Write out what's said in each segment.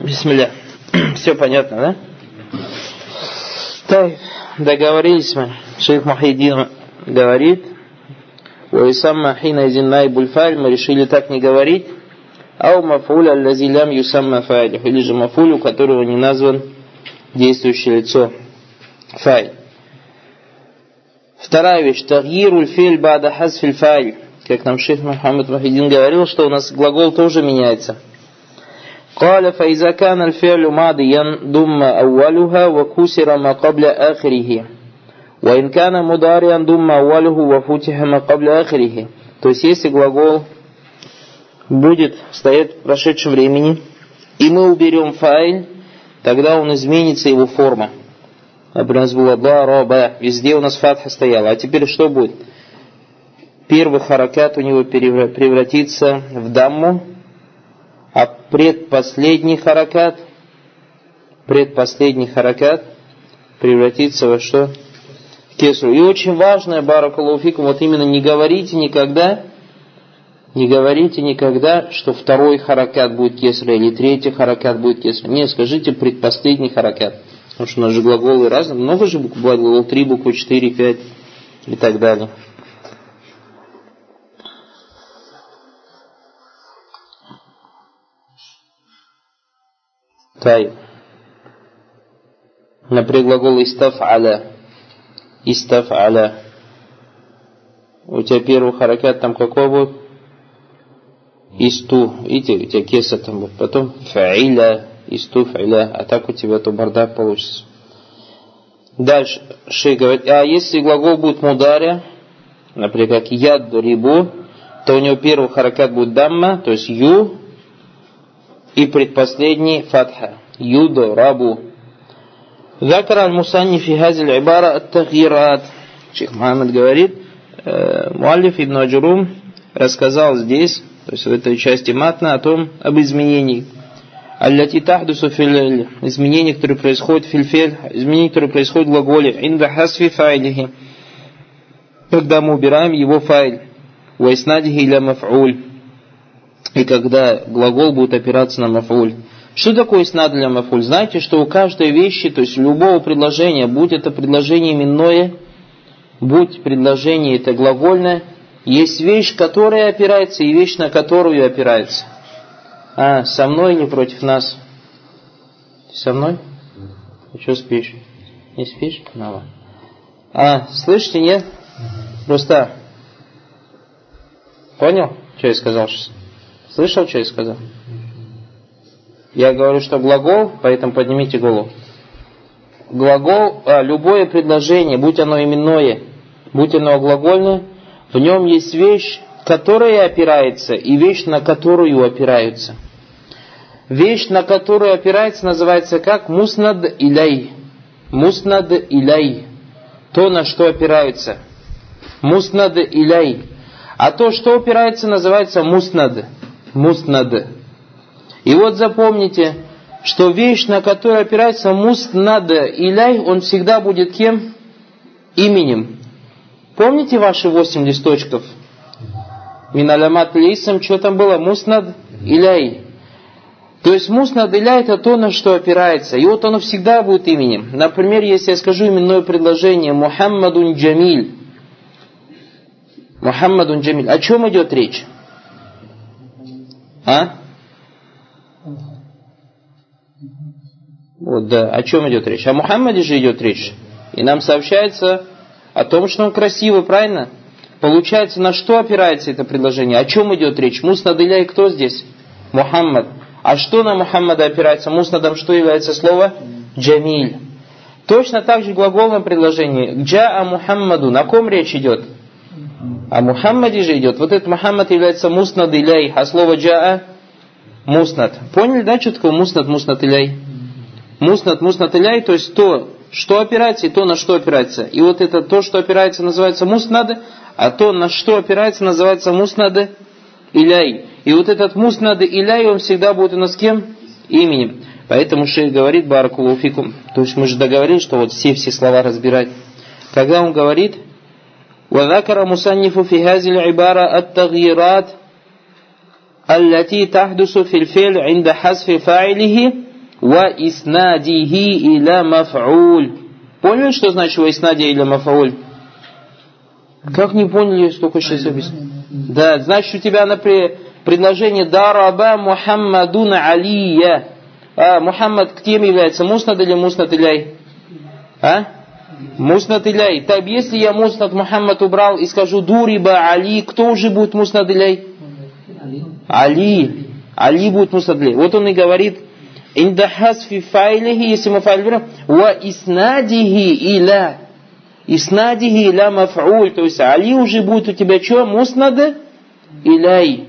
Бисмилля. Все понятно, да? Так, договорились мы. Шейх Махидин говорит, Уайсамма хина изин найбуль файль, мы решили так не говорить. Ау мафуля аллази лям юсамма файль. Или же мафуль, у которого не назван действующее лицо файль. Вторая вещь. Тагируль филь бада хазфиль файль. Как нам шейх Мухаммад Махидин говорил, что у нас глагол тоже меняется. قال فإذا كان الفعل ماضيا ضم أولها وكسر ما قبل آخره وإن كان مضارعا ضم أوله وفتح ما قبل آخره то есть если глагол будет стоять в прошедшем времени и мы уберем файль тогда он изменится его форма например у нас было дараба везде у нас фатха стояла а теперь что будет первый харакат у него превратится в дамму а предпоследний харакат, предпоследний харакат превратится во что? Кесру. И очень важное, баракалуфикум, вот именно не говорите никогда, не говорите никогда, что второй харакат будет кесра или третий харакат будет кесра. Не, скажите предпоследний харакат. Потому что у нас же глаголы разные. Много же букв глагол 3, буквы 4, 5 и так далее. Тай. Например, глагол истаф'аля. Истаф'аля. У тебя первый харакат там какой будет? Исту. Видите, у тебя кеса там будет. Потом фа'iля, исту фа'iля. А так у тебя то бардак получится. Дальше Шей говорит, а если глагол будет мударя, например, как яд рибу, то у него первый харакат будет дамма, то есть ю, и предпоследний фатха. Юда, рабу. ذكر المصنف في هذه العبارة التغييرات Шейх Мухаммад говорит, э, Муалиф ибн Аджурум рассказал здесь, то есть в этой части матна, о том, об изменении. Аллати тахдусу фил изменения, которые происходят в фильфель, изменения, которые происходят в глаголе, инда хасфи файлихи, когда мы убираем его файл, вайснадихи иля маф'уль, и когда глагол будет опираться на мафуль. Что такое снад для мафуль? Знаете, что у каждой вещи, то есть любого предложения, будь это предложение именное, будь предложение это глагольное, есть вещь, которая опирается, и вещь, на которую опирается. А, со мной или против нас? со мной? Ты что спишь? Не спишь? Ну, а, слышите, нет? Просто понял, что я сказал сейчас? Слышал, что я сказал? Я говорю, что глагол, поэтому поднимите голову. Глагол, а, любое предложение, будь оно именное, будь оно глагольное, в нем есть вещь, которая опирается, и вещь, на которую опираются. Вещь, на которую опирается, называется как муснад иляй. Муснад иляй. То, на что опираются. Муснад иляй. А то, что опирается, называется муснад муснад. И вот запомните, что вещь, на которую опирается муснад иляй, он всегда будет кем? Именем. Помните ваши восемь листочков? Миналямат лейсам, что там было? Муснад иляй. То есть муснад иляй это то, на что опирается. И вот оно всегда будет именем. Например, если я скажу именное предложение Мухаммадун Джамиль. Мухаммадун Джамиль. О чем идет речь? А? Вот, да. О чем идет речь? О Мухаммаде же идет речь. И нам сообщается о том, что он красивый, правильно? Получается, на что опирается это предложение? О чем идет речь? Муснад и кто здесь? Мухаммад. А что на Мухаммада опирается? Муснадом что является слово? Джамиль. Точно так же в глаголном предложении. Джа Мухаммаду. На ком речь идет? О Мухаммаде же идет. Вот этот Мухаммад является муснад иляй, а слово джаа муснад. Поняли, да, что такое муснад, муснад иляй? Муснад, муснад иляй, то есть то, что опирается, и то, на что опирается. И вот это то, что опирается, называется муснад, а то, на что опирается, называется муснад иляй. И вот этот муснад иляй, он всегда будет у нас кем? Именем. Поэтому шейх говорит, баракулуфикум. То есть мы же договорились, что вот все-все слова разбирать. Когда он говорит, وذكر مصنف في هذه العبارة التغييرات التي تحدث في الفعل عند حذف فاعله وإسناده إلى مفعول Поняли, что значит «Вайснади» или «Мафауль»? Как не поняли, столько сейчас объяснил? Да, значит, у тебя, например, предложение «Дараба Мухаммадун Алия». А, Мухаммад кем является? Муснад или Муснад Иляй? А? Муснад Иляй. Так, если я Муснад Мухаммад убрал и скажу «Дуриба Али», кто уже будет Муснад Иляй? Али. Али будет Муснад Иляй. Вот он и говорит – Инда хасфи файлихи, если мы файл берем, ва иснадихи иля. Иснадихи иля маф'уль. То есть Али уже будет у тебя что? Муснад иляй.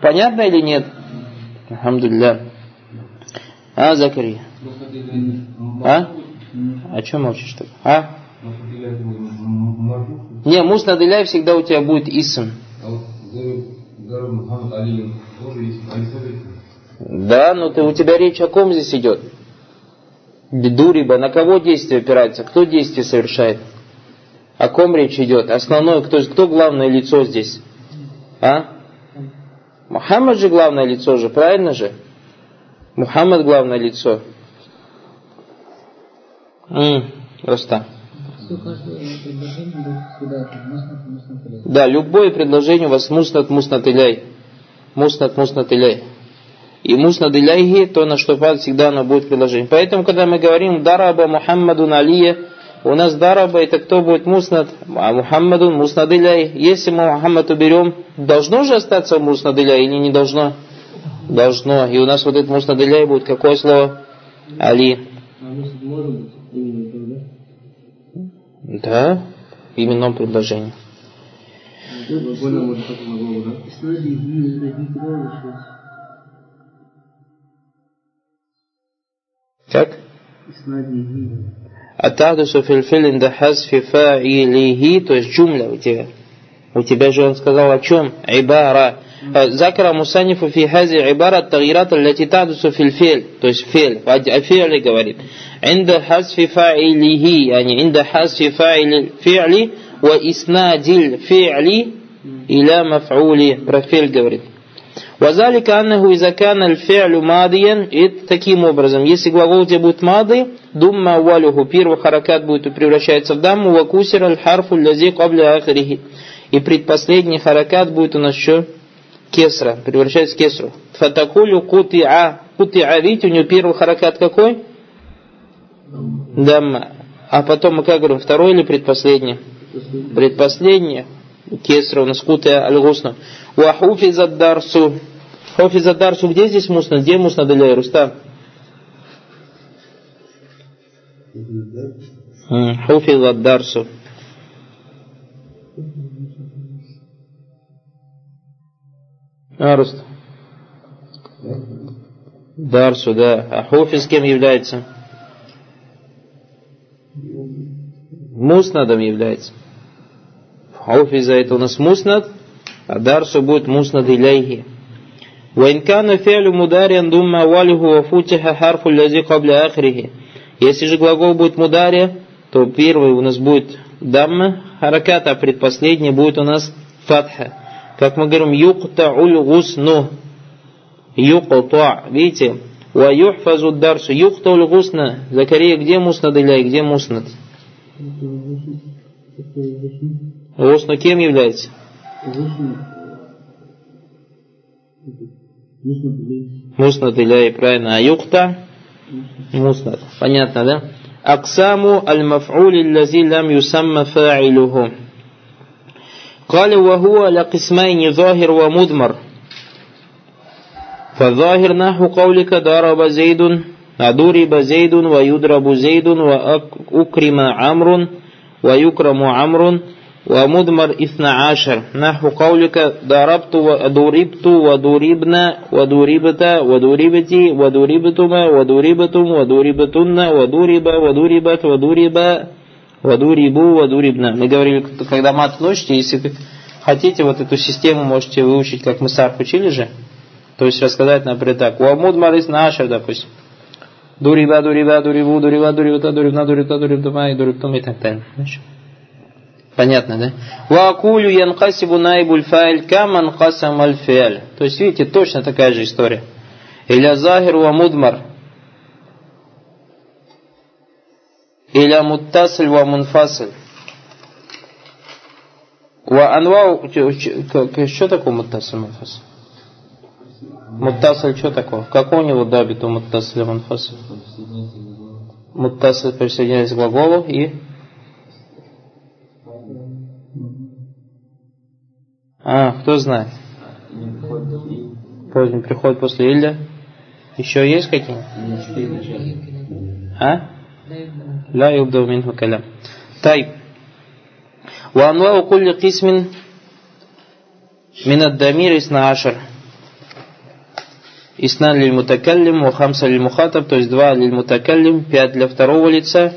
Понятно или нет? Алхамдулилля. А, Закария? А? О чем молчишь так? А? Не, муснад иляй всегда у тебя будет исм. Да, но ты, у тебя речь о ком здесь идет? Бедуриба, на кого действие опирается? Кто действие совершает? О ком речь идет? Основное, кто, кто главное лицо здесь? А? Мухаммад же главное лицо же, правильно же? Мухаммад главное лицо. М, просто. Да, любое предложение у вас муснат муснат иляй. Муснат муснат иляй и муснад иляйхи, то на что падает, всегда оно будет предложение. Поэтому, когда мы говорим дараба Мухаммаду Алия, у нас дараба это кто будет муснад, а Мухаммаду муснад иляй. Если мы Мухаммад уберем, должно же остаться муснад иляй или не должно? Должно. И у нас вот этот муснад иляй будет какое слово? Али. Да, именном предложении. Как? Атахдусу фильфиль инда хазфи фа'илихи, то есть джумля у тебя. У тебя же он сказал о чем? Ибара. ذكر مصنف في هذه العبارة التغييرات التي تحدث في الفعل то есть فعل الفعل говорит عند حذف فاعله يعني عند حذف فاعل الفعل وإسناد الفعل إلى مفعول про فعل говорит Вазалика аннаху изакан аль-фи'лю мадиян. И таким образом, если глагол у тебя будет мады, думма валюху, первый харакат будет превращаться в дамму, вакусир аль-харфу лязи кабля ахрихи. И предпоследний харакат будет у нас что? Кесра, превращается в кесру. Фатакулю кутиа. Кутиа, видите, у него первый харакат какой? Дамма. А потом мы как говорим, второй или предпоследний? Предпоследний. Кесра у нас кутиа аль-гусна. Вахуфиза дарсу. Где здесь мусна? Где мусна для Рустам? Хуфиза дарсу. А, Руст. Дарсу, да. А Хуфиз кем является? Муснадом является. Хуфиза это у нас муснад, а дарсу будет муснад иляйхи. وإن كان فعل مضارع ضم أوله وفتح حرف الذي قبل آخره. Если же глагол будет мудария, то первый у нас будет дамма, харакат, а предпоследний будет у нас фатха. Как мы говорим, юктауль гусну. Юктау. Видите? Ва юхфазу дарсу. Юктауль гусна. Закария, где муснад Иляй, где муснад? Гусну кем является? Муснад Иляй, правильно. А юкта? Муснад. Понятно, да? Аксаму аль-маф'уль лази лам юсамма фа'илюху. قال وهو لقسمين ظاهر ومضمر فالظاهر نحو قولك ضرب زيد ضرب زيد ويضرب زيد وأكرم عمرو ويكرم عمرو ومضمر اثنى عشر. نحو قولك ضربت وضربت وضربنا وضربت وضربتي وضربتما وضربتم وضربتن وضرب وضربت وضرب Вадурибу, вадурибна. Мы говорили, когда мат ночите, если хотите вот эту систему, можете выучить, как мы сарф учили же. То есть рассказать, например, так. Уамуд марис нашер, допустим. Дуриба, дуриба, дурибу, дурива, дуривата, дуривна, дуривта, дуривдума и дуривтум и так далее. Понятно, да? Вакулю янкасибу найбуль фаиль каман хасам аль То есть, видите, точно такая же история. Или захир ва мудмар. Ва мунфасль. Ва анвау, что такое муттасль мунфасль? Муттасль что такое? Как у него дабит у муттасль мунфасль? Муттасль присоединяется к глаголу и А, кто знает? Поздний приход после Илья. Еще есть какие-нибудь? А? لا يبدأ منه كلام طيب وأنواع كل قسم من الضمير اثنا عشر Исна лиль мутакаллим, ва хамса лиль мухатаб, то есть два лиль мутакаллим, пять для второго лица,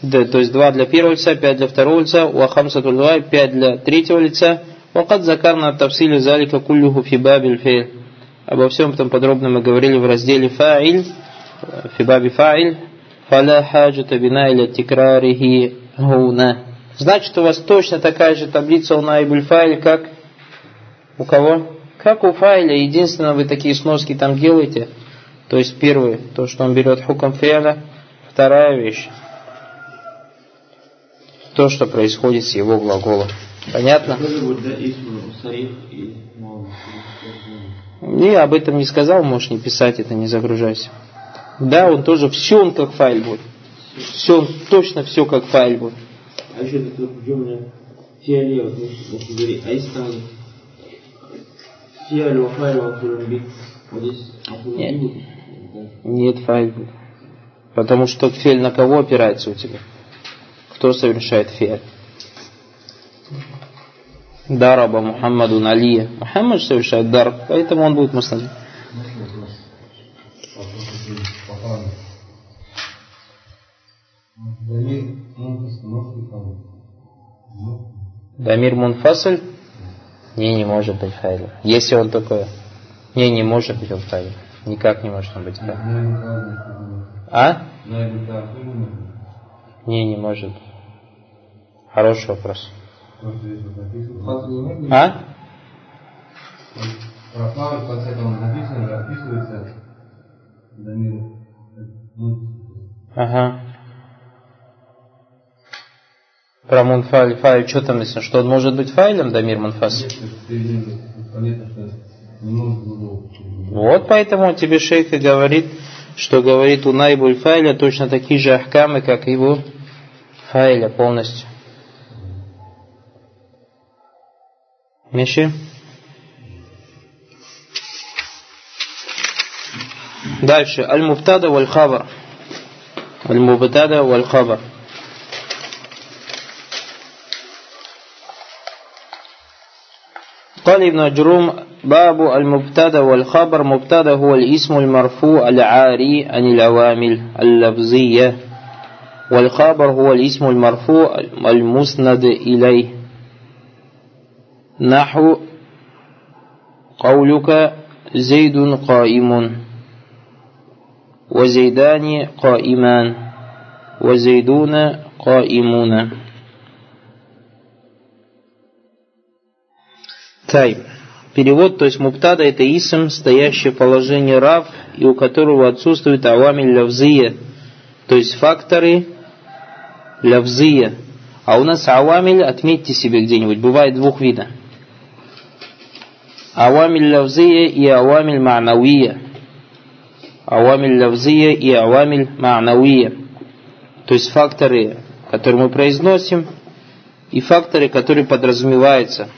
да, то есть два для первого лица, пять для второго лица, ва хамса тульвай, пять для третьего лица, Вакад закарна тавсилю залика куллюху фибабиль фейль. Обо всем этом подробно мы говорили в разделе фаиль, фибаби фаиль, фаля хаджута бина или тикрарихи гуна. Значит, у вас точно такая же таблица у наибуль фаиль, как у кого? Как у файля, единственное, вы такие сноски там делаете. То есть, первый, то, что он берет хуком фиаля. Вторая вещь, то, что происходит с его глаголом. Понятно? Не, об этом не сказал, можешь не писать это, не загружайся. Да, он тоже, все он как файл будет. Все, он точно все как файл будет. А еще это джумля а если там фиале, файл, вот здесь нет, нет файл будет. Потому что фель на кого опирается у тебя? Кто совершает фиаль? Дараба Мухаммаду Алия. Мухаммад совершает дар, поэтому он будет муслим. Дамир Мунфасль? Не, не может быть файлом. Если он такой... Не, не может быть он файлом. Никак не может он быть файлом. А? Не, не может. Хороший вопрос. А? Написано, описывается Дамир. Ага про мунфаль файль, что там если что он может быть файлем, Дамир Мунфас? Вот поэтому тебе шейх и говорит, что говорит у Найбуль файля точно такие же ахкамы, как его файля полностью. Миши? Дальше. Аль-Мубтада валь-Хабар. Аль-Мубтада валь-Хабар. قال ابن جروم باب المبتدا والخبر. مبتدا هو الاسم المرفوع العاري عن العوامل اللفظية والخبر هو الاسم المرفوع المسند إليه. نحو قولك زيد قائم وزيدان قائمان وزيدون قائمون. Тай. Перевод, то есть муптада это исм, стоящий в положении рав, и у которого отсутствует авамиль лавзия, то есть факторы лавзия. А у нас авамиль, отметьте себе где-нибудь, бывает двух видов. Авамиль лавзия и авамиль ма'навия. Авамиль лавзия и авамиль ма'навия. То есть факторы, которые мы произносим, и факторы, которые подразумеваются.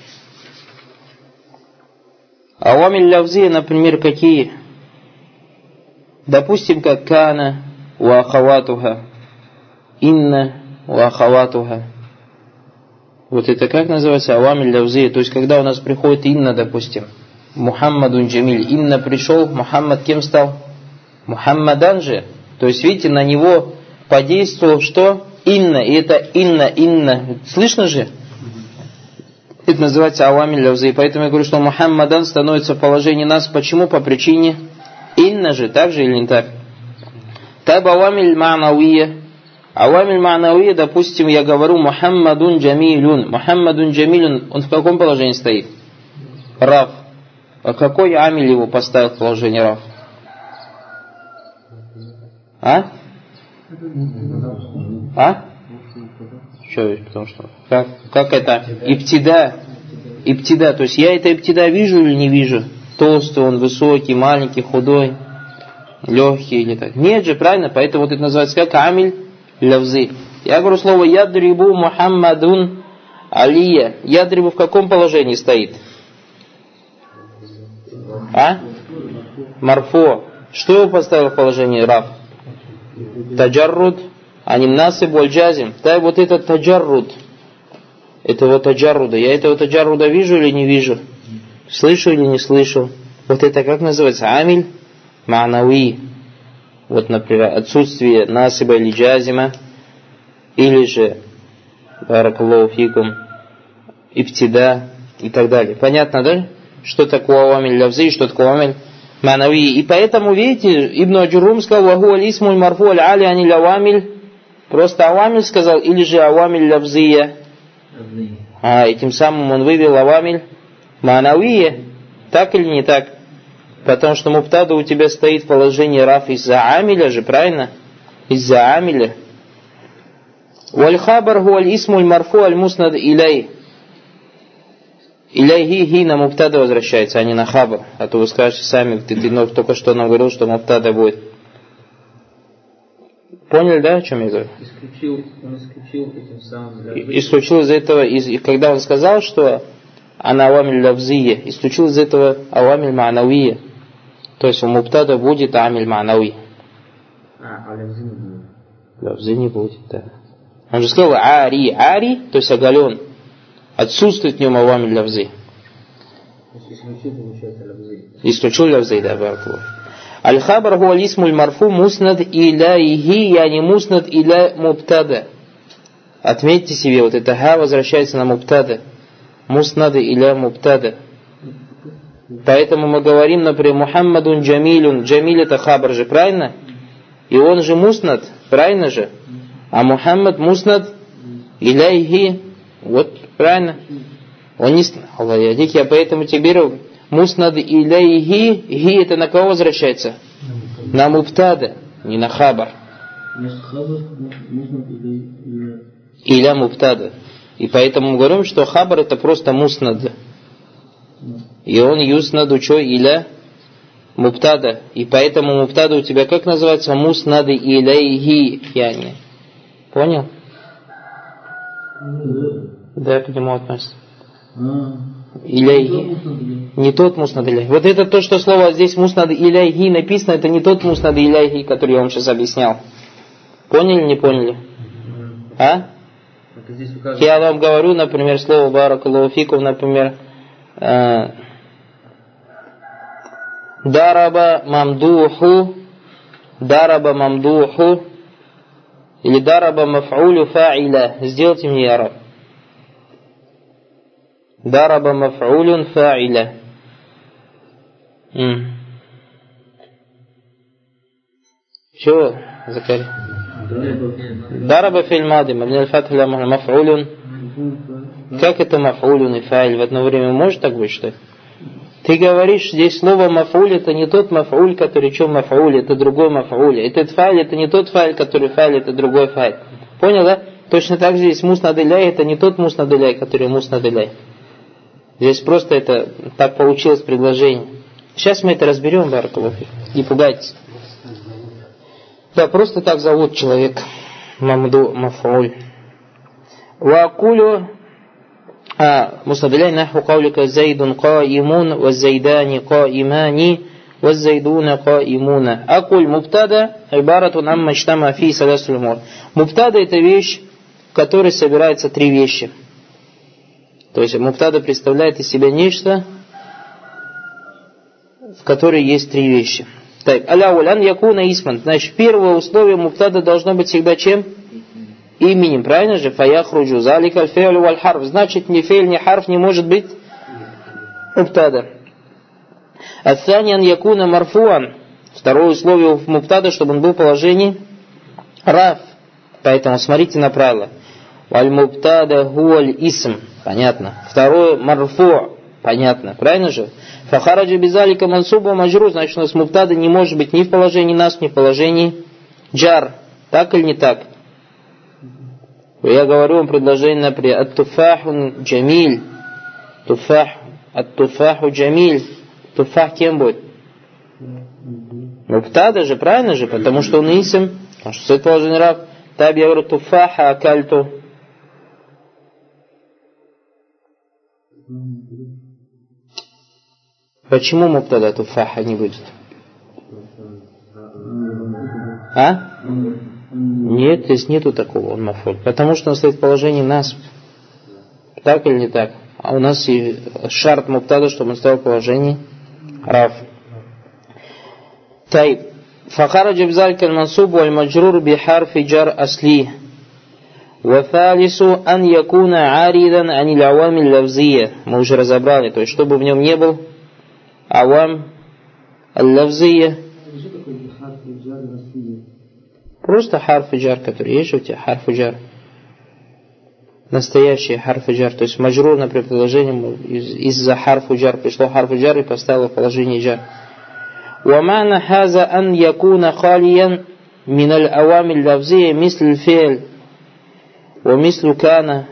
Авамиль лавзия, например, какие? Допустим, как кана, ва ахаватуха, инна, ва ахаватуха. Вот это как называется? Авамиль лавзия. То есть, когда у нас приходит инна, допустим, Мухаммадун Джамиль. Инна пришел, Мухаммад кем стал? Мухаммадан же. То есть, видите, на него подействовал что? Инна. И это инна, инна. Слышно же? Это называется авамиль лавзы. Поэтому я говорю, что Мухаммадан становится в положении нас. Почему? По причине инна же. Так же или не так? Таб авамиль ма'навия. Авамиль ма'навия, допустим, я говорю Мухаммадун джамилюн. Мухаммадун джамилюн, он в каком положении стоит? Раф. А какой амиль его поставил в положение раф? А? А? Что, потому что? Как, как это? Иптида. Иптида. То есть я это иптида вижу или не вижу? Толстый он, высокий, маленький, худой, легкий или так. Нет же, правильно? Поэтому вот это называется как амиль лявзы. Я говорю слово ядрибу Мухаммадун Алия. Ядрибу в каком положении стоит? А? Марфо. Что его поставил в положение Раф? Таджарруд, аним насыб вальджазим. Да, вот этот таджарруд, этого таджарруда, я этого таджарруда вижу или не вижу? Слышу или не слышу? Вот это как называется? عامل معنوي. Вот, например, отсутствие ناصب а или جازم а, или же, بارك الله فيكم, ابتداء и так далее. Понятно, да? Что такое عوامل لفظي, что такое عوامل معنوي. И поэтому, видите, Ибн Аджурум сказал, هو الاسم المرفوع العاري عن العوامل. Просто عوامل сказал, или же عوامل لفظية. А, и тем самым он вывел авамиль манавия. Так или не так? Потому что муптада у тебя стоит в положении раф из-за амиля же, правильно? Из-за амиля. Вальхабар хуаль исмуль марфу аль муснад илей. Иляйхи хи на муптада возвращается, а не на хабар. А то вы скажете сами, ты, ты ну, только что нам говорил, что муптада будет. Поняли, да, о чем я говорю? Исключил, он исключил этим самым Исключил из этого, из, когда он сказал, что она авамиль лавзия, исключил из этого авамиль ма'навия. То есть у муптада будет амиль ма'науи. А, а лавзы не будет. Лавзы не будет, да. Он же сказал ари, ари, то есть оголен. Отсутствует в нем авамиль лавзы. Исключил лавзы, да, баракулу. Аль-хабар хуа лисмуль марфу муснад иляйхи, я не муснад иля муптада. Отметьте себе, вот это ха возвращается на муптада. Муснады иля муптада. Поэтому мы говорим, например, Мухаммадун Джамилюн. Джамиль это хабар же, правильно? И он же муснад, правильно же? А Мухаммад муснад иляйхи. Вот, правильно? Он не... Аллах я поэтому тебе говорю, муснад иляйхи, хи это на кого возвращается? На муптада, не на хабар. Иля муптада. И поэтому мы говорим, что хабар это просто муснад. И он юснаду что? Иля муптада. И поэтому муптада у тебя как называется? Муснады иляйхи. Яни. Понял? Да, к нему относится. Иляйхи. Не тот муснад иляйхи. Вот это то, что слово здесь муснад иляйхи написано, это не тот муснад иляйхи, который я вам сейчас объяснял. Поняли, не поняли? А? Я вам говорю, например, слово баракалуфиков, например, э, дараба мамдуху, дараба мамдуху, или дараба маф'улю фа'iля. Сделайте мне я раб. Дараба маф'улюн фа'iля. Чего, Закарий? Дараба фильм мады, мабни аль-фатх маф'улюн. Как это маф'улюн и фа'иль в одно время может так быть, что ли? Ты говоришь, здесь слово мафуль это не тот мафуль, который что мафуль, это другой мафуль. Этот файль это не тот файль, который файль, это другой файль. Понял, да? Точно так же здесь муснадыляй это не тот муснадыляй, который муснадыляй. Здесь просто это так получилось предложение. Сейчас мы это разберем, Баракалуфи. Не пугайтесь. Да, просто так зовут человек. Мамду Мафауль. Вакулю а, мустабиляй наху каулика зайдун каимун, ваззайдани каимани, ваззайдуна каимуна. Акуль муптада, айбаратун амма чтама фи салясуль мур. Муптада это вещь, в которой собираются три вещи – то есть муптада представляет из себя нечто в которой есть три вещи так, аляулян якуна исман значит первое условие муптада должно быть всегда чем? именем, правильно же? Фаяхруджу залика фейлю валь харф. Значит, ни фейль, ни харф не может быть муптада. Ацанян якуна марфуан. Второе условие муптада, чтобы он был в положении раф. Поэтому смотрите на правило. Валь-мубтада хуаль исм. Понятно. Второе марфу. Понятно. Правильно же? Фахараджа бизалика мансуба маджру. Значит, у нас мубтада не может быть ни в положении нас, ни в положении джар. Так или не так? Я говорю вам предложение, например, ат-туфаху джамиль. Туфах. Ат-туфаху джамиль. Туфах кем будет? Мубтада же, правильно же? Потому что он исм. Потому что стоит положение раб. Таб я говорю туфаха акальту. Почему мубтада туфаха не будет? А? Нет, здесь нету такого он мафуль. Потому что он стоит в положении нас. Так или не так? А у нас и шарт муптада, чтобы он стоял в положении раф. طيب فخرج بذلك المنصوب والمجرور بحرف جر أصلي وثالث أن يكون عارضا عن العوامل اللفظية мы уже разобрали то есть чтобы в нем не был عوام اللفظية Просто харф джар, который есть у тебя, харф джар. Настоящий харф джар. То есть маджрур на предложение из-за харф джар пришло харф джар и поставило положение джар. ومعنى هذا أن يكون خاليا من الأوامر اللفظية مثل الفعل ومثل كان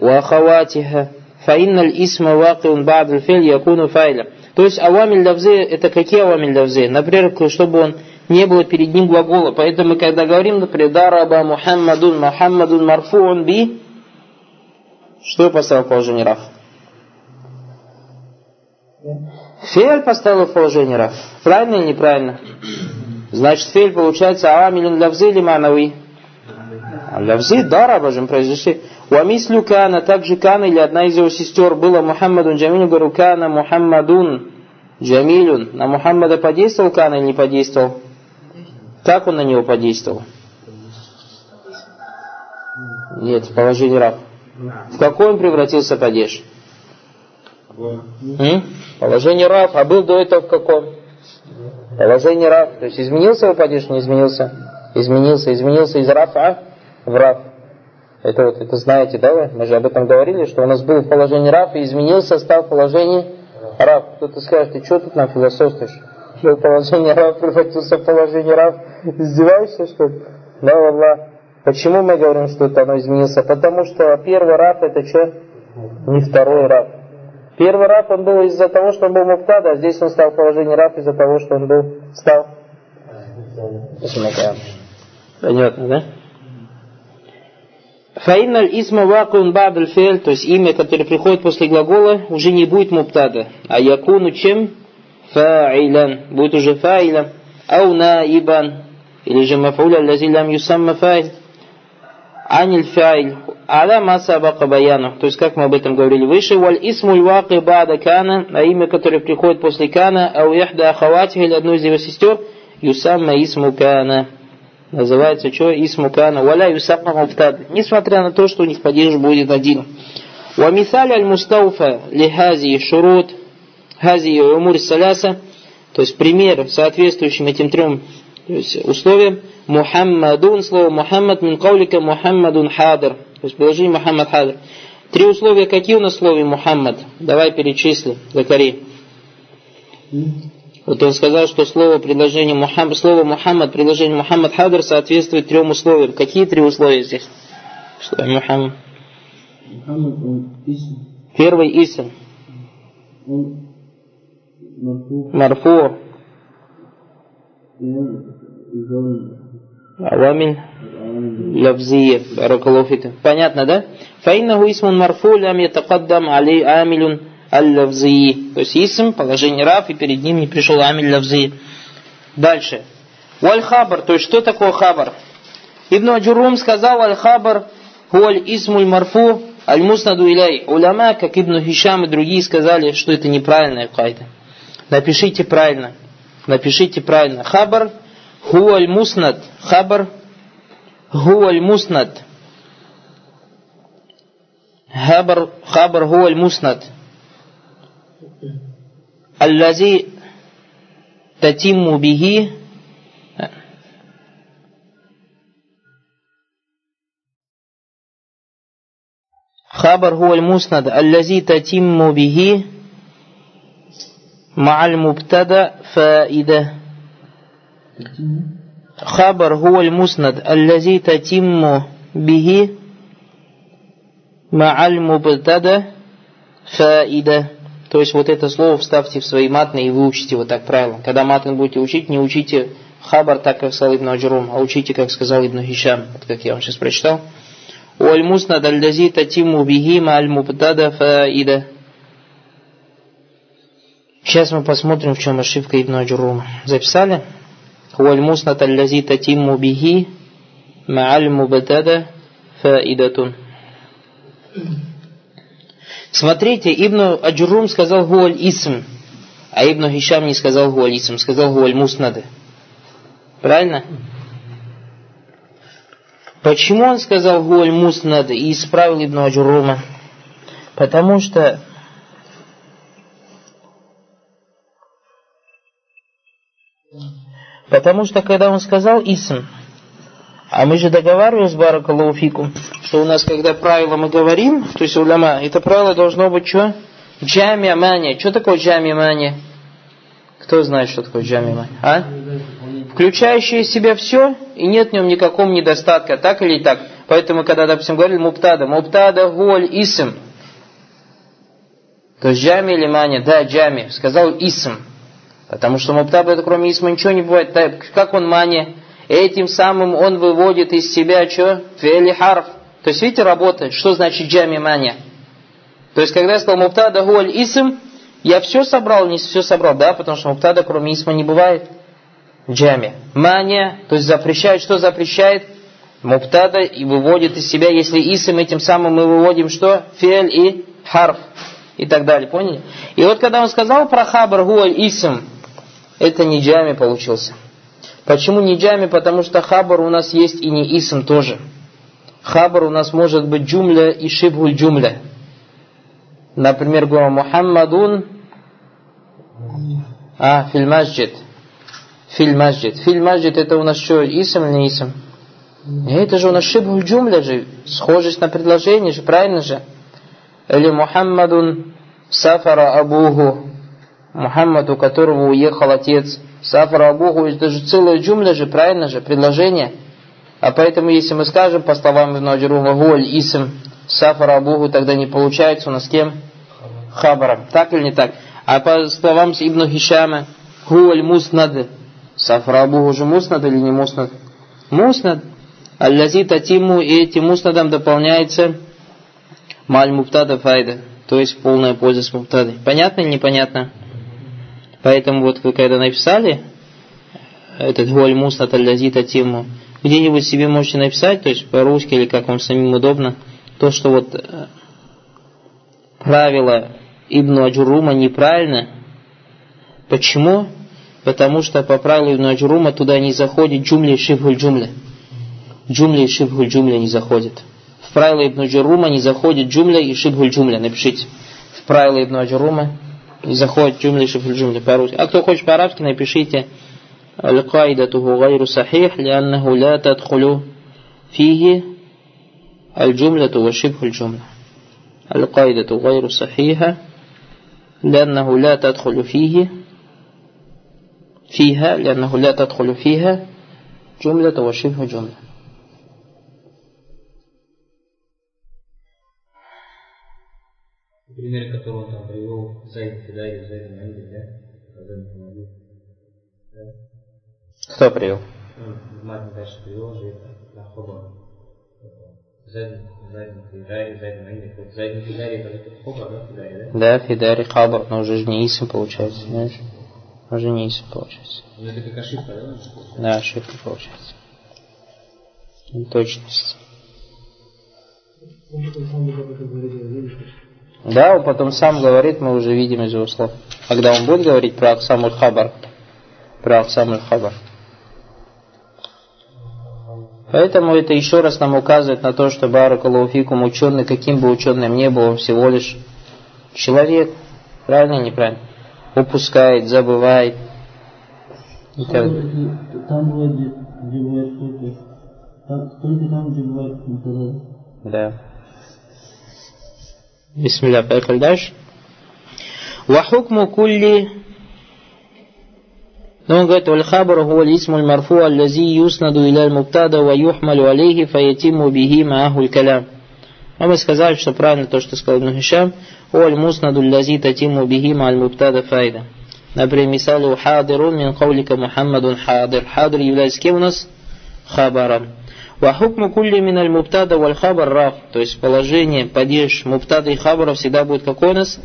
وأخواتها فإن الاسم واقع بعد الفعل يكون فاعلا то есть авамиль лавзы, это какие авамиль лавзы? Например, чтобы он не было перед ним глагола. Поэтому мы когда говорим, например, дараба Мухаммадун, Мухаммадун марфуун би, что я поставил в положение раф? Фель поставил в положение раф. Правильно или неправильно? Значит, фель получается амилин лавзы или манави? Лавзы, да, рабажем произошли. Уамислю кана, также кана или одна из его сестер была Мухаммадун Джамилю, говорю, кана Мухаммадун Джамилюн. На Мухаммада подействовал кана или не подействовал? Как он на него подействовал? Нет, в положении раб. В какой он превратился падеж? М? Положение раб, а был до этого в каком? Положение раб. То есть изменился его падеж, не изменился? Изменился, изменился из рафа в раб. Это вот, это знаете, да вы? Мы же об этом говорили, что у нас был в положении раб и изменился, стал в положении раб. Кто-то скажет, ты что тут нам философствуешь? Что положение раб превратился в положение раб? Издеваешься, что ли? Да, Аллах. Почему мы говорим, что это оно изменилось? Потому что первый раб это что? Не второй раб. Первый раб он был из-за того, что он был муфтада, а здесь он стал в положении раб из-за того, что он был стал. Понятно, да? Фаинналь исма вакун бабль фель, то есть имя, которое приходит после глагола, уже не будет муптада, а якуну чем? Фа'iлян, будет уже фа'iля, ау наибан, или же мафуля лази лям юсамма фа'иль, аниль фа'иль, аля маса баяну, то есть как мы об этом говорили выше, валь исмуль ваки бада кана, а имя, которое приходит после кана, ау яхда ахаватих, или одной из его сестер, юсамма исму кана называется что? Исмукана. Валя юсафа муфтад. Несмотря на то, что у них падеж будет один. Вамисаль аль-мустауфа лихази шурут хази умур саляса. То есть пример соответствующим этим трем то есть условиям. Мухаммадун, слово Мухаммад, мин каулика Мухаммадун хадр. То есть положение Мухаммад хадр. Три условия какие у нас в слове Мухаммад? Давай перечисли, Закари. Вот он сказал, что слово предложение Мухаммад, слово Мухаммад, предложение Мухаммад Хадр соответствует трем условиям. Какие три условия здесь? Что Мухаммад? Мухаммад исм. Первый исм. Он марфу. Марфу. Авамин лавзия. Баракалуфита. Понятно, да? Фаиннаху исмун марфу лям ятакаддам али амилюн аль-лавзи. То есть исм, положение раф, и перед ним не пришел амиль лавзи. Дальше. والخبر, то есть что такое خبر? Ибн Аджурум сказал الخبر هو الاسم المرفوع المسند إليه. علماء, как Ибн Хишам и другие сказали, что это неправильная قاعدة. Напишите правильно. Напишите правильно. خبر هو المسند. خبر هو المسند. خبر, خبر هو المسند. الذي تتم به خبر هو المسند الذي تتم به مع المبتدا فائدة. خبر هو المسند الذي تتم به مع المبتدا فائدة. То есть вот это слово вставьте в свои матны и выучите вот так правильно. Когда матн будете учить, не учите хабар так, как сказал Ибн Аджурум, а учите, как сказал Ибн Хишам, вот как я вам сейчас прочитал. والمسند الذي تتم به مع المبتدا فائدة Сейчас мы посмотрим, в чем ошибка Ибн Аджурума. Записали? والمسند الذي تتم به مع المبتدا فائدة Смотрите, Ибн Аджурум сказал هو الاسم, а Ибн Хишам не сказал هو الاسم, сказал هو المسند. Правильно? Почему он сказал هو المسند и исправил Ибн Аджурума? Потому что Потому что когда он сказал исм, а мы же договаривались, Баракалуфику, что у нас, когда правило мы говорим, то есть уляма, это правило должно быть что? Джамия мания. Что такое джамия мания? Кто знает, что такое джамия мания? А? Включающее в себя все, и нет в нем никакого недостатка, так или так. Поэтому, когда, допустим, говорили муптада, муптада, голь, исм. То есть джами или мания? Да, джами. Сказал исм. Потому что муптаба это кроме исма ничего не бывает. Как он мания? Этим самым он выводит из себя что? Фели харф. То есть, видите, работает. Что значит джами мания? То есть, когда я сказал муптада гуаль исм, я все собрал, не все собрал, да, потому что муптада кроме исма не бывает. Джами. Мания, то есть запрещает, что запрещает? Муптада и выводит из себя, если исм, этим самым мы выводим что? Фель и харф. И так далее, поняли? И вот когда он сказал про хабар гуаль исм, это не джами получился. Почему не джами? Потому что хабар у нас есть и не исм тоже. Хабар у нас может быть джумля и шибгуль джумля. Например, говорим Мухаммадун а, филь масджид. Филь масджид. Филь масджид это у нас что, исм или не исм? Это же у нас шибгуль джумля же. Схожесть на предложение же, правильно же? Или Мухаммадун сафара абуху. Мухаммад, у которого уехал отец. Сафара абуху, это же целая джумля же, правильно же, предложение. А поэтому, если мы скажем по словам Ибн Аджирума, голь, исм, сафара абуху, тогда не получается у нас кем? Хабаром. Так или не так? А по словам Ибн Хишама, голь, муснад, сафара абуху же муснад или не муснад? Муснад. Аллази татиму, и этим муснадом дополняется маль муптада файда, то есть полная польза с муптадой. Понятно или непонятно? Поэтому вот вы когда написали этот голь муснат аль татиму, где-нибудь себе можете написать, то есть по-русски или как вам самим удобно, то, что вот э, правило Ибн Аджурума неправильно. Почему? Потому что по правилу Ибн Аджурума туда не заходит جملة и شبه الجملة. جملة и شبه الجملة не заходит. В правило Ибн Аджурума не заходит جملة и شبه الجملة. Напишите. В правило Ибн Аджурума не заходит джумля и шибхуль джумля по-русски. А кто хочет по-арабски, напишите القاعدة غير صحيح لأنه لا تدخل فيه الجملة وشبه الجملة القاعدة غير صحيحة لأنه لا تدخل فيه فيها لأنه لا تدخل فيها جملة وشبه جملة пример которого он там привел Зайд Фидари, Зайд Мэнди, да? Кто привел? Мать дальше привел же это Хобар. Зайд, Зайд Фидари, Зайд Мэнди. Зайд Фидари это Хобар, да? Фидари, да? Да, Фидари Хабар, но уже не Исм получается, понимаешь? Уже не Исм получается. Ну это как ошибка, да? Да, ошибка получается. Точность. Да, он потом сам говорит, мы уже видим из его слов. Когда он будет говорить про Аксамуль Хабар, про Аксамуль Хабар. Поэтому это еще раз нам указывает на то, что Баракалуфикум ученый, каким бы ученым ни был, он всего лишь человек. Правильно или неправильно? Упускает, забывает. И так далее. Там бывает, где бывает только там, там, где бывает Да. Бисмилля, поехали дальше. Вахукму кулли но он говорит, «Вальхабар хуа лисму марфу аллази юснаду иля муптада ва юхмалю алейхи фаятиму бихи маахуль калям». А мы сказали, что правильно то, что сказал Ибн Хишам, «Уаль муснаду лази татиму бихи мааль муптада файда». Например, мисалу хадирун мин каулика Мухаммадун хадир. Хадир является кем у нас? Хабаром. Вахукму кулли миналь муптада валь хабар раф. То есть положение, падеж муптада и хабара всегда будет как у нас?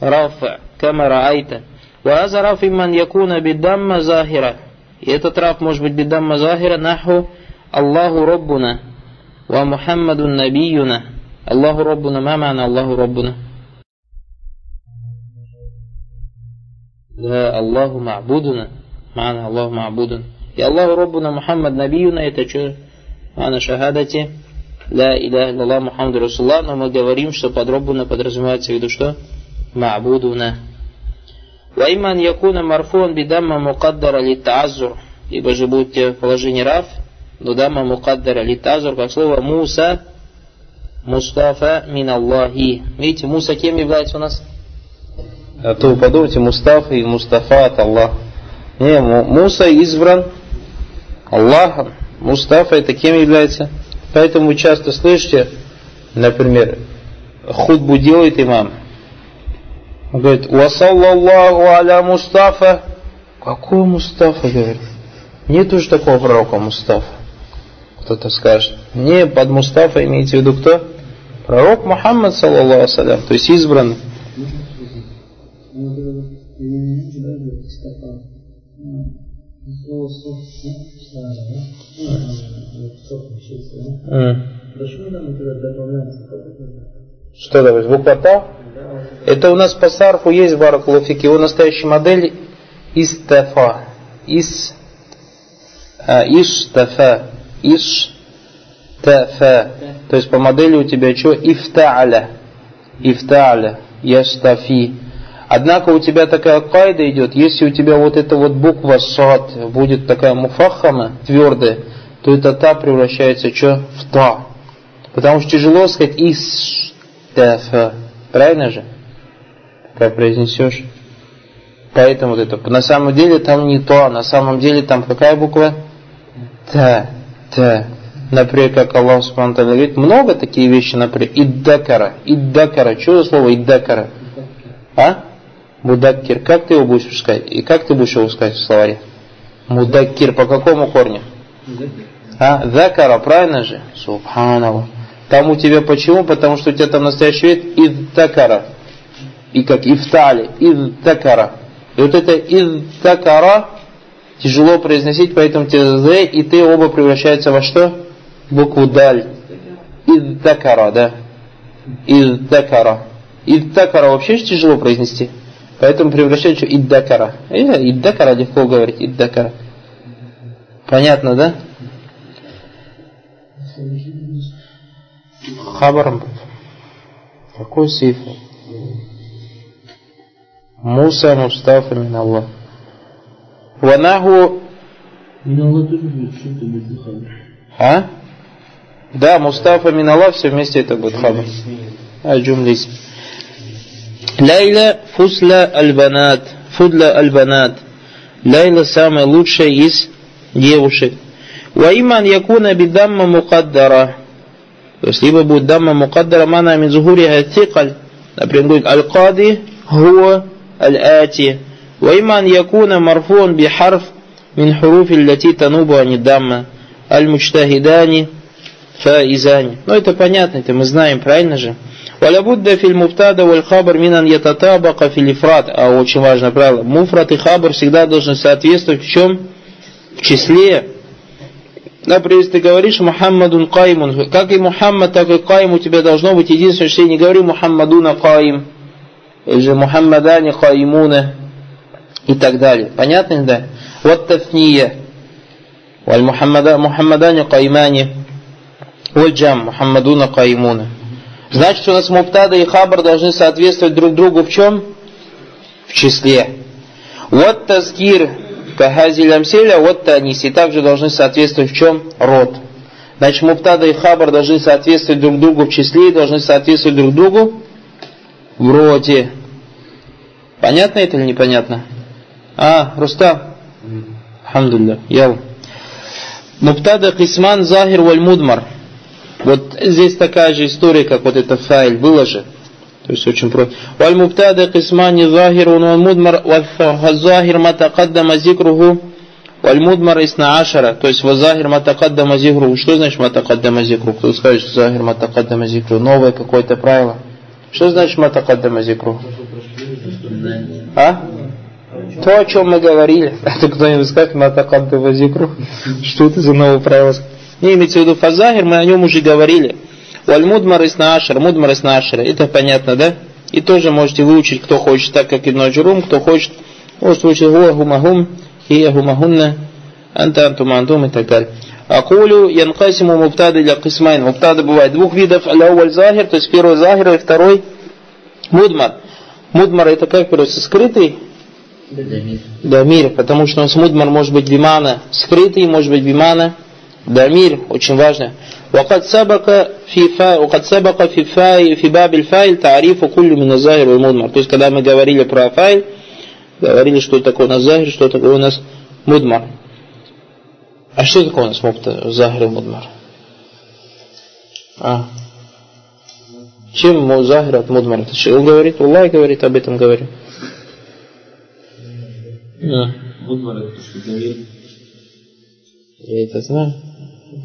Рафа, камара айта. Вааза раф иман якуна бидамма захира. И этот раф может быть бидамма захира наху Аллаху Роббуна. Ва Мухаммаду Набиюна. Аллаху Роббуна. Мамана Аллаху Роббуна. Да, Аллаху Ма'будуна. Мана Аллаху Ма'будуна. И Аллаху Роббуна Мухаммад Набиюна это что? Мана шахадати. Ла иляха илlallah Мухаммад Расулла, но мы говорим, что под Раббуна подразумевается в виду что? Ма'будуна. Вайман якуна марфун бидамма мукаддара литазур. Либо же будет в положении раф, но дамма мукаддара литазур, как слово Муса, Мустафа мин Аллахи. Видите, Муса кем является у нас? А то вы подумайте, Мустафа и Мустафа от Аллаха. Не, Муса избран Аллахом. Мустафа это кем является? Поэтому вы часто слышите, например, худбу делает имам. Он говорит, «Вассаллаллаху аля Мустафа». Какой Мустафа, говорит? Нет уж такого пророка Мустафа. Кто-то скажет. Не, под Мустафа имеется в виду кто? Пророк Мухаммад, саллаллаху ассалям, то есть избранный. Что это? Буква Та? Это у нас по сарфу есть баракулуфики. Его настоящая модель истафа. Ис, а, иштафа. Иштафа. То есть по модели у тебя что? Ифтааля. Ифтааля. Яштафи. Однако у тебя такая кайда идет, если у тебя вот эта вот буква сад будет такая муфахама, твердая, то это та превращается что? В та. Потому что тяжело сказать истафа. Правильно же? Как произнесешь? Поэтому вот это. На самом деле там не то, на самом деле там какая буква? Та, та. Например, как Аллах Субхану говорит, много такие вещи, например, иддакара. Иддакара. Что за слово иддакара? А? Мудаккир. Как ты его будешь искать? И как ты будешь его искать в словаре? Мудаккир. По какому корню? А? Закара. Правильно же? Субханаллах. Там у тебя почему? Потому что у тебя там настоящий вид иддакара. И как ифтали. Иддакара. И вот это иддакара тяжело произносить, поэтому тебе з и ты оба превращаются во что? Букву даль. Иддакара, да. Иддакара. Иддакара вообще же тяжело произнести. Поэтому превращается в иддакара. Иддакара легко говорить, иддакара. Понятно, да? Хабаром. Какой сифр? Муса Мустафа мин Аллах. Ванаху... Мин Аллах тоже будет что-то будет хабар. А? Да, Мустафа мин Аллах, все вместе это будет хабар. А, джумлис. Лайла фусла альбанат. Фудла альбанат. Лайла самая лучшая из девушек. Ваиман якуна бидамма мукаддара. То есть либо будет дамма мукаддара мана мин зухуриха тикаль. Например, говорит аль-кади хуа аль-ати. وإما أن يكون مرفوعا بحرف من حروف التي تنوب عن الدامة المجتهدان فائزان Ну это понятно, это мы знаем, правильно же? Валябудда филь муфтада валь хабар минан ятатабака фил ифрат. А очень важное правило. Муфрат и хабар всегда должны соответствовать в чем? В числе. Например, если ты говоришь Мухаммадун Каймун, как и Мухаммад, так и Кайм у тебя должно быть единственное, что не говори Мухаммадуна Каим, или же Мухаммадани Каймуна и так далее. Понятно, да? Вот тафния. Валь Мухаммадани Каймани. Валь Джам Мухаммадуна Каймуна. Значит, у нас муфтада и хабар должны соответствовать друг другу в чем? В числе. Вот тазгир кахазиль амселя, вот таниси. Также должны соответствовать в чем? Род. Значит, муфтада и хабар должны соответствовать друг другу в числе и должны соответствовать друг другу Вроде. Понятно это или непонятно? А, Рустам? Хамдулля. Я. Муптада Кисман Захир Валь Мудмар. Вот здесь такая же история, как вот это файл было же. То есть очень просто. Захир Валь Мудмар Захир Матакаддама Зикруху Валь Мудмар Исна Ашара. То есть Вазахир Матакаддама Зикруху. Что значит Матакаддама Зикруху? Кто скажет, Захир Матакаддама Зикруху? Новое какое-то правило. Что значит Матакаддама Зикруху? А? То, о чем мы говорили. Это кто-нибудь скажет, ما تقدم ذكره. Что это за новое правило? Не имеется в виду فالظاهر, мы о нем уже говорили. والمضمر اثنا عشر, مضمر اثنا عشر. Это понятно, да? И тоже можете выучить, кто хочет, так как Ибн Аджурум, кто хочет, может выучить هو هما هم, هي هما هن, أنت أنتما أنتم и так далее. أقول ينقسم المبتدأ إلى قسمين. مبتدأ бывает двух видов. الأول ظاهر, то есть первый ظاهر и второй мудмар. Мудмар это как переводится? Скрытый Дамир. Дамир, потому что он смудмар может быть бимана скрытый, может быть бимана дамир, очень важно. وقد سبق في فا وقد سبق في فاي في باب الفايل تعريف كل من الظاهر والمضمر. То есть когда мы говорили про файл, говорили, что такое у нас захир, что такое у нас мудмар. А что такое у нас муфта, захир и мудмар? А? Чем захир от мудмар? Это что, он говорит? Аллах говорит, об этом говорит. А. Мудмар это то, что Дамир. я это знаю.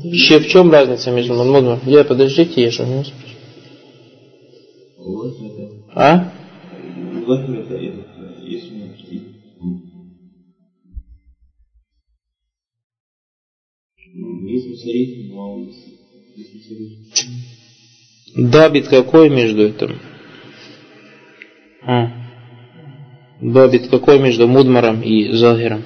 Еще в чем разница между мудмар? Я подождите, я же у него это. А? Дабит какой между этим? А. Дабит какой между мудмаром и захиром?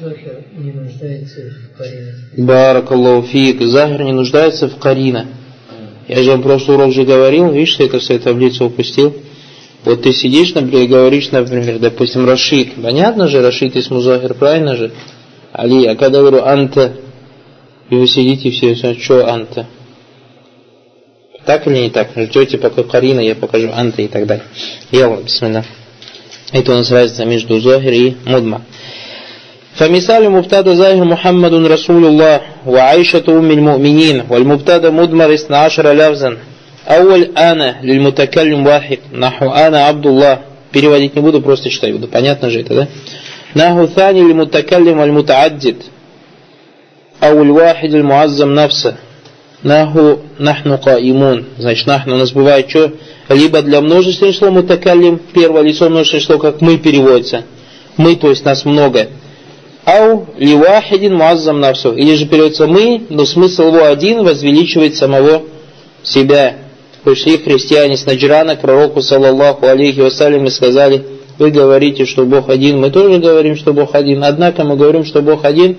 Захер не нуждается в корине. Баракаллаху фик. Захир не нуждается в карина. Я же вам прошлый урок же говорил, видишь, что это в своей таблице упустил. Вот ты сидишь, например, и говоришь, например, допустим, Рашид. Понятно же, Рашид из Музахир, правильно же? Али, а когда говорю Анта, и вы сидите все, что Анта? Так или не так? Ждете, пока Карина, я покажу Анта и так далее. Я вот, бисмилlah. Это у нас разница между Захир и Мудма. فمثال مبتدا ظاهر محمد رسول الله وعائشة أم المؤمنين والمبتدا مدمر 12 لفظا أول أنا للمتكلم واحد نحو أنا عبد الله переводить не буду, просто читать буду. Понятно же это, да? نحو ثاني للمتكلم والمتعدد أو الواحد المعظم نفسه نحو نحن قائمون значит нахну у нас бывает что либо для множественного числа мутакаллим первое лицо множественное число как мы переводится мы то есть нас много Ау ливахидин муаззам навсу. Или же переводится мы, но смысл его один возвеличивает самого себя. Пришли христиане с Наджрана к пророку, саллаллаху алейхи вассалям, и сказали, вы говорите, что Бог один, мы тоже говорим, что Бог один. Однако мы говорим, что Бог один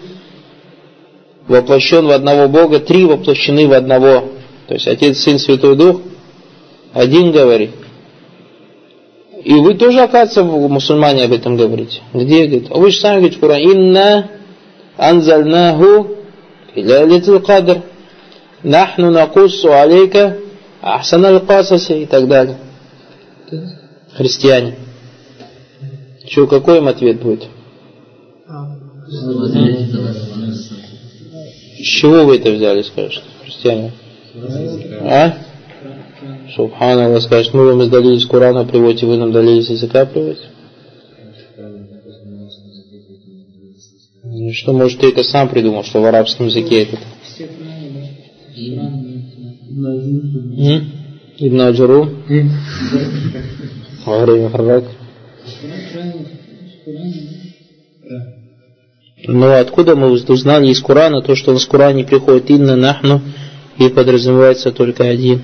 воплощен в одного Бога, три воплощены в одного. То есть Отец, Сын, Святой Дух один говорит. И вы тоже, оказывается, мусульмане об этом говорите. Где, говорит? А вы же сами говорите в Коране, «Инна анзальнаху филялитил кадр, нахну накуссу алейка ахсан аль и так далее. Христиане. Что, какой им ответ будет? С чего вы это взяли, скажешь, христиане? А? Субханаллах, скажет, мы вам издали из Корана приводите, вы нам дали из языка приводите. Ну что, может, ты это сам придумал, что в арабском языке это? Ибн Аджару? Время Харрак? Но откуда мы узнали из Корана то, что у нас в Коране приходит инна нахну и подразумевается только один?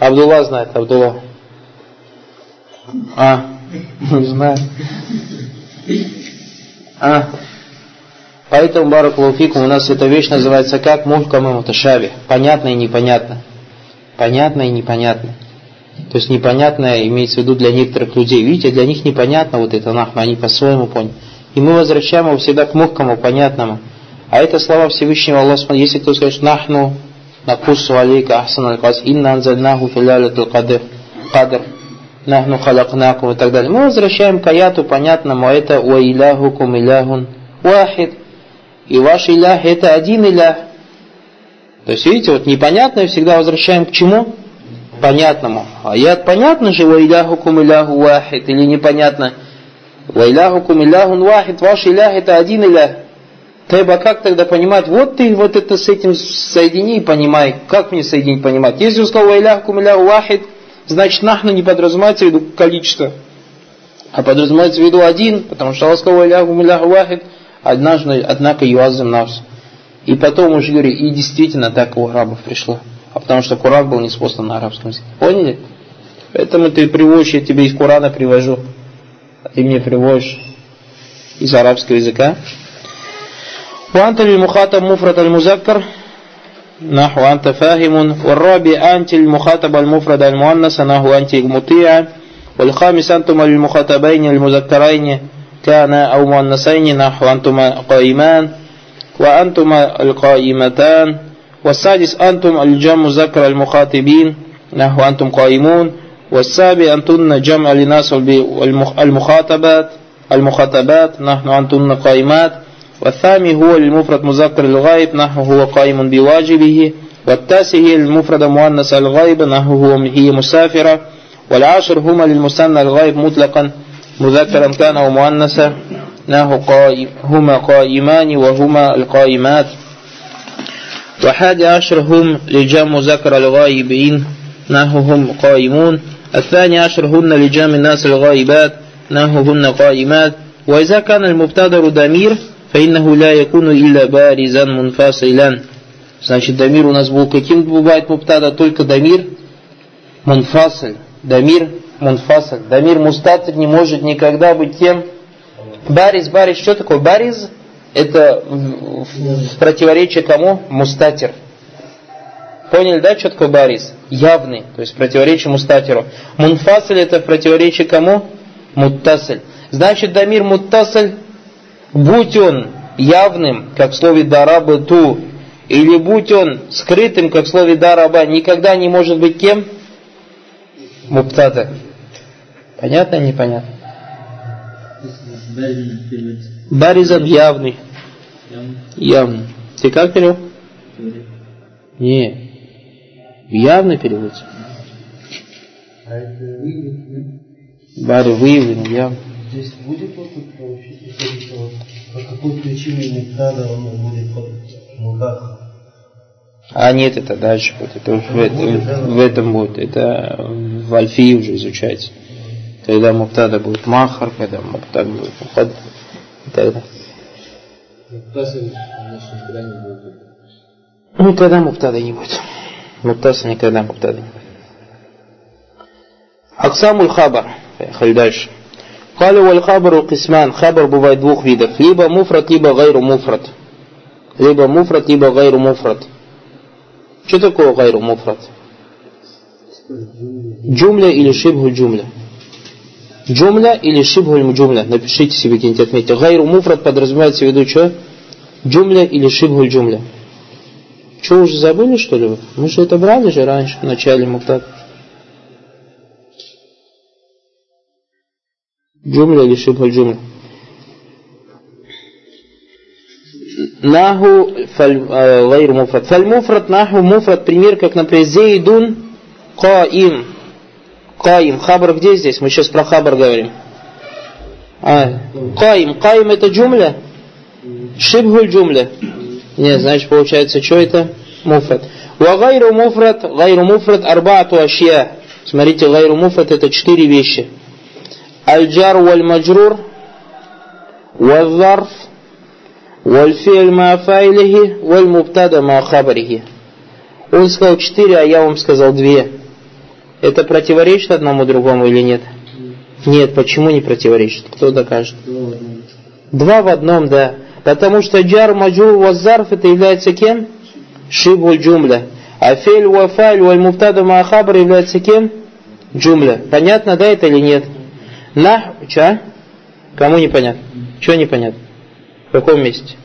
Абдулла знает, Абдулла. А, не знаю. А. Поэтому, Баракулуфикум, у нас эта вещь называется как мухкам и муташаби. Понятно и непонятно. Понятно и непонятно. То есть непонятное имеется в виду для некоторых людей. Видите, для них непонятно вот это нахма, они по-своему поняли. И мы возвращаем его всегда к мухкому, понятному. А это слова Всевышнего Аллаха. Если кто скажет нахну, накуссу алейка ахсан аль-кас, инна анзальнаху филялят аль-кадр, кадр, нахну халакнакум и так далее. Мы возвращаем к аяту понятному, а это ва иляхукум иляхун вахид. И ваш илях это один илях. То есть, видите, вот непонятное всегда возвращаем к чему? Понятному. Аят понятно же, ва иляхукум иляху вахид, или непонятно? Ва иляхукум иляхун вахид, ваш илях это один илях. Треба как тогда понимать? Вот ты вот это с этим соедини и понимай. Как мне соединить, понимать? Если слово иляхукум иляху вахид, значит нахну не подразумевается в виду количество, а подразумевается в виду один, потому что Allah сказал иляхукум иляху вахид, однажды, однако юазим нас. И потом уже говорю, и действительно так у арабов пришло. А потому что Коран был не спослан на арабском языке. Поняли? Поэтому ты приводишь, я тебе из Корана привожу. А ты мне приводишь из арабского языка. وأنت للمخاطب مفرد المذكر؟ نحو أنت فاهم. والرابع أنت المخاطب المفرد المؤنث. نحو أنت مطيع والخامس أنتم للمخاطبين المذكرين كان أو مؤنثين. نحو أنتما قائمان وأنتما القائمتان. والسادس أنتم الجمع مذكر المخاطبين. نحو أنتم قائمون. والسابع أنتن جمع لناس المخاطبات المخاطبات. نحن أنتن قائمات. والثامن هو المفرد مذكر الغائب نحو هو قائم بواجبه. والتاسع هي المفرد مؤنث الغائب نحو هو هي مسافرة. والعاشر هما للمثنى الغائب مطلقا مذكرا كان أو مؤنثا نحو قائم هما قائمان وهما القائمات. وحادي عشر هم لجام مذكر الغائبين نحو هم قائمون. الثاني عشر هن لجام الناس الغائبات نحو هن قائمات. وإذا كان المبتدر ضمير فإنه لا يكون إلا بارزا منفصلا Значит, дамир у нас был каким бывает муптада? Только дамир мунфасль. Дамир мунфасль. Дамир мустатир не может никогда быть тем. Бариз, бариз, что такое бариз? Это в, в противоречие кому? Мустатир. Поняли, да, что такое бариз? Явный, то есть противоречие мустатиру. Мунфасль это в противоречие кому? Муттасль. Значит, дамир муттасль будь он явным, как в слове дараба ту, или будь он скрытым, как в слове дараба, никогда не может быть кем? Муптада. Понятно непонятно? Баризан явный. Явный. Ты как перевел? Не. Явный переводится. Бари выявленный, явный. Здесь будет опыт по какой причине Муктада он будет Мудах? А нет, это дальше будет. Это уже в, этом, в этом будет. Это в Альфии уже изучается. Когда Муптада будет Махар, когда Муптада будет Мухад и так далее. Никогда Муптада не будет. Муптаса никогда Муптада не будет. Аксамуль Хабар. Поехали дальше. Кали валь хабару кисман. Хабар бывает двух видов. Либо муфрат, либо гайру муфрат. Либо муфрат, либо гайру муфрат. Что такое гайру муфрат? Джумля или шибгу джумля? Джумля или шибгу джумля? Напишите себе где-нибудь отметьте. Гайру муфрат подразумевается в виду что? Джумля или шибгу джумля? Что, уже забыли, что ли? Мы же это брали же раньше, в начале муфтат. جملة или шибха джумля. Наху гайр муфрат. Фаль муфрат наху муфрат. Пример, как, например, зейдун каим. Каим. Хабар где здесь? Мы сейчас про хабар говорим. А, каим. Каим это джумля? Шибху джумля. Нет, значит, получается, что это? Муфрат. Ва гайру муфрат, гайру муфрат арбаату ашья. Смотрите, гайру муфрат это четыре вещи. الجار والمجرور والظرف والفعل مع فاعله والمبتدا مع خبره Он сказал четыре, а я вам сказал две. Это противоречит одному другому или нет? Нет, почему не противоречит? Кто докажет? Два в одном, да. Потому что джар, маджур, вазарф это является кем? Шибуль джумля. А фель, вафаль, валь муфтада маахабр является кем? Джумля. Понятно, да, это или нет? На, ча? Кому непонятно? Чего непонятно? В каком месте?